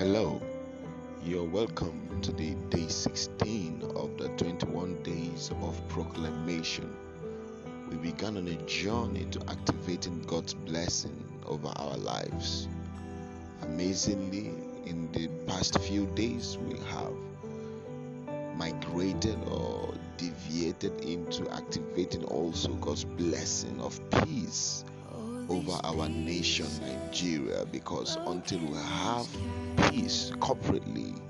Hello, you're welcome to the day 16 of the 21 days of proclamation. We began on a journey to activating God's blessing over our lives. Amazingly, in the past few days, we have migrated or deviated into activating also God's blessing of peace over our nation, Nigeria, because until we have peace corporately,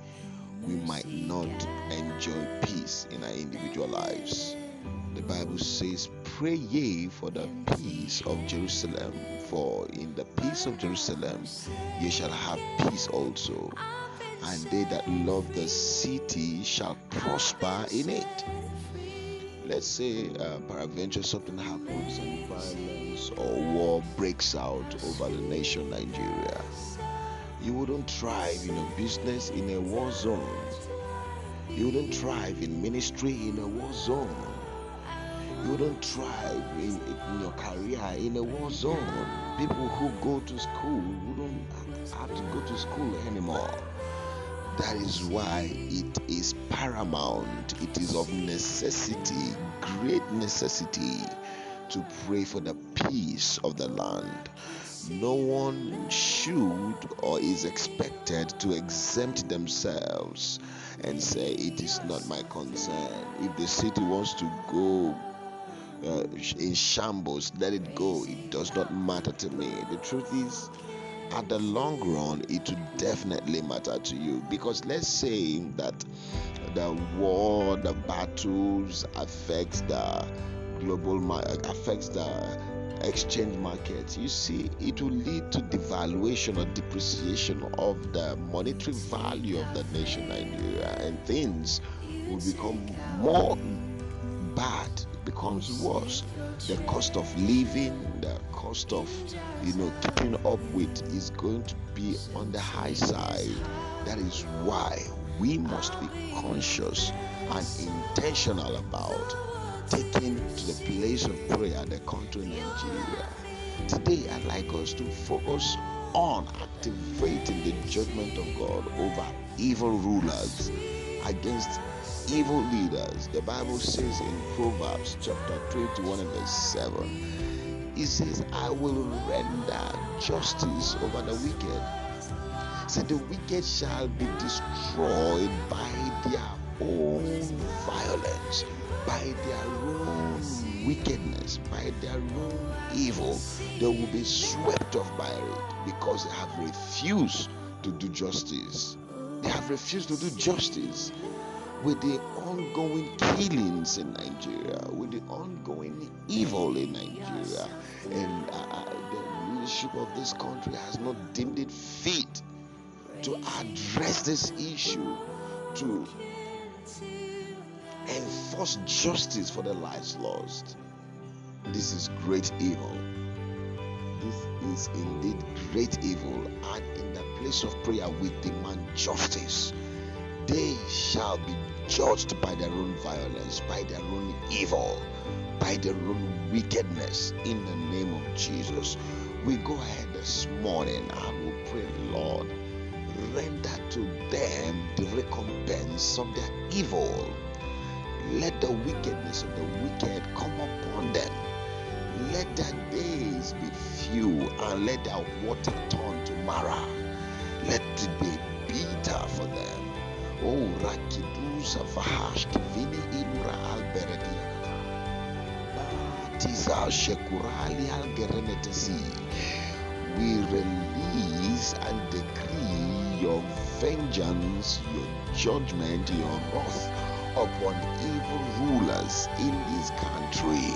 we might not enjoy peace in our individual lives. The Bible says, Pray ye for the peace of Jerusalem, for in the peace of Jerusalem ye shall have peace also, and they that love the city shall prosper in it let's say uh, peradventure something happens and violence or war breaks out over the nation Nigeria, you wouldn't thrive in a business in a war zone. You wouldn't thrive in ministry in a war zone. You wouldn't thrive in, in your career in a war zone. People who go to school wouldn't have to go to school anymore that is why it is paramount, it is of necessity, great necessity, to pray for the peace of the land. No one should or is expected to exempt themselves and say, It is not my concern. If the city wants to go uh, in shambles, let it go. It does not matter to me. The truth is, at the long run it will definitely matter to you because let's say that the war the battles affects the global market affects the exchange market. You see it will lead to devaluation or depreciation of the monetary value of the nation nigeria uh, and things will become more bad becomes worse. The cost of living the cost of you know keeping up with is going to be on the high side. That is why we must be conscious and intentional about taking to the place of prayer the country nigeria. Today i'd like us to focus on activating the judgment of god over evil rulers against evil leaders. The Bible says in Proverbs chapter 21 and verse 7, it says, I will render justice over the wicked. So the wicked shall be destroyed by their own violence, by their own wickedness, by their own evil. They will be swept off by it because they have refused to do justice. They have refused to do justice with the ongoing killings in Nigeria, with the ongoing evil in Nigeria, and uh, the leadership of this country has not deemed it fit to address this issue, to enforce justice for the lives lost. This is great evil. This is indeed great evil, and in the place of prayer, we demand justice they shall be judged by their own violence, by their own evil, by their own wickedness in the name of Jesus. We go ahead this morning and we pray, Lord, render to them the recompense of their evil. Let the wickedness of the wicked come upon them. Let their days be few and let their water turn to Mara. Let it be bitter for them. Oh, Rakidusa Fahash Kivini Ilura Alberedi Tiza Shekurali Algerenetesi. We release and decree your vengeance, your judgment, your wrath upon evil rulers in this country.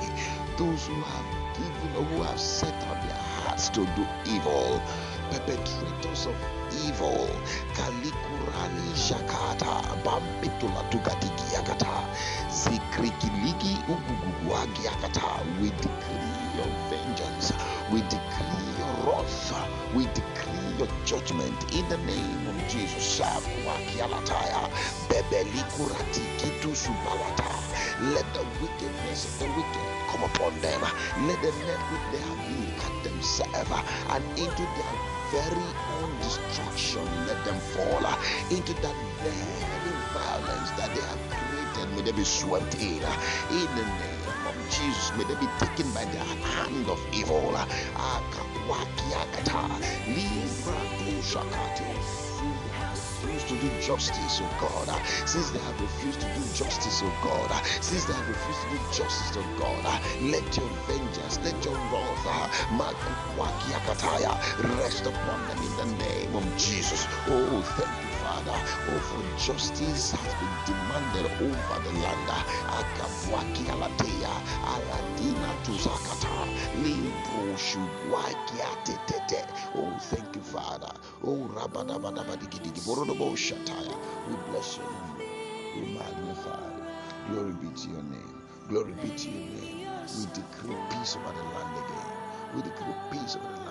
Those who have given or who have set up their hearts to do evil, perpetrators of evil. Kalikurali Shakata, Bambitula Tugatigi Yakata, Zikrikiligi Uguguagi Yakata. We decree your vengeance, we decree your wrath, we decree your judgment in the name of Jesus. Let the wickedness of the wicked come upon them. Let the net which they have looked at themselves and into their very own destruction. Let them fall uh, into that very violence that they have created. May they be swept in uh, in the name of Jesus. May they be taken by the hand of evil. Refused to do justice, oh God, since they have refused to do justice, oh God, since they have refused to do justice, oh God, let your vengeance, let your wrath, uh, rest upon them in the name of Jesus. Oh, thank you. Father, oh, for justice has been demanded over the land. Akabwaki alatea, aladina tuzakata, libro shugwaki atetete. Oh, thank you, Father. Oh, rabadabadabadigidigidi, borodobo shataya. We bless your name. We magnify. Glory be to your name. Glory be to your name. We decree peace over the land again. We decree peace over the land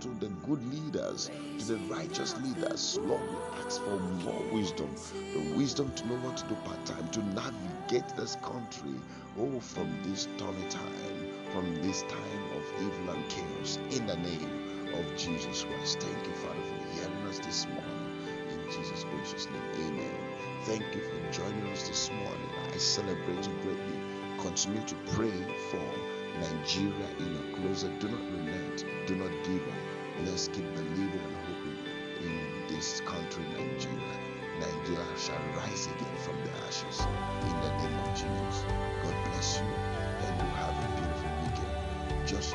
to the good leaders, to the righteous leaders. Lord, we ask for more wisdom, the wisdom to know what to do part time, to navigate this country, oh, from this stormy time, from this time of evil and chaos, in the name of Jesus Christ. Thank you, Father, for hearing us this morning. In Jesus' gracious name, amen. Thank you for joining us this morning. I celebrate you greatly. Continue to pray for Nigeria in your closet. Do not relent. Do not give up. Let's keep believing and hoping in this country, Nigeria. Nigeria shall rise again from the ashes in the name of Jesus. God bless you and you have a beautiful weekend. Just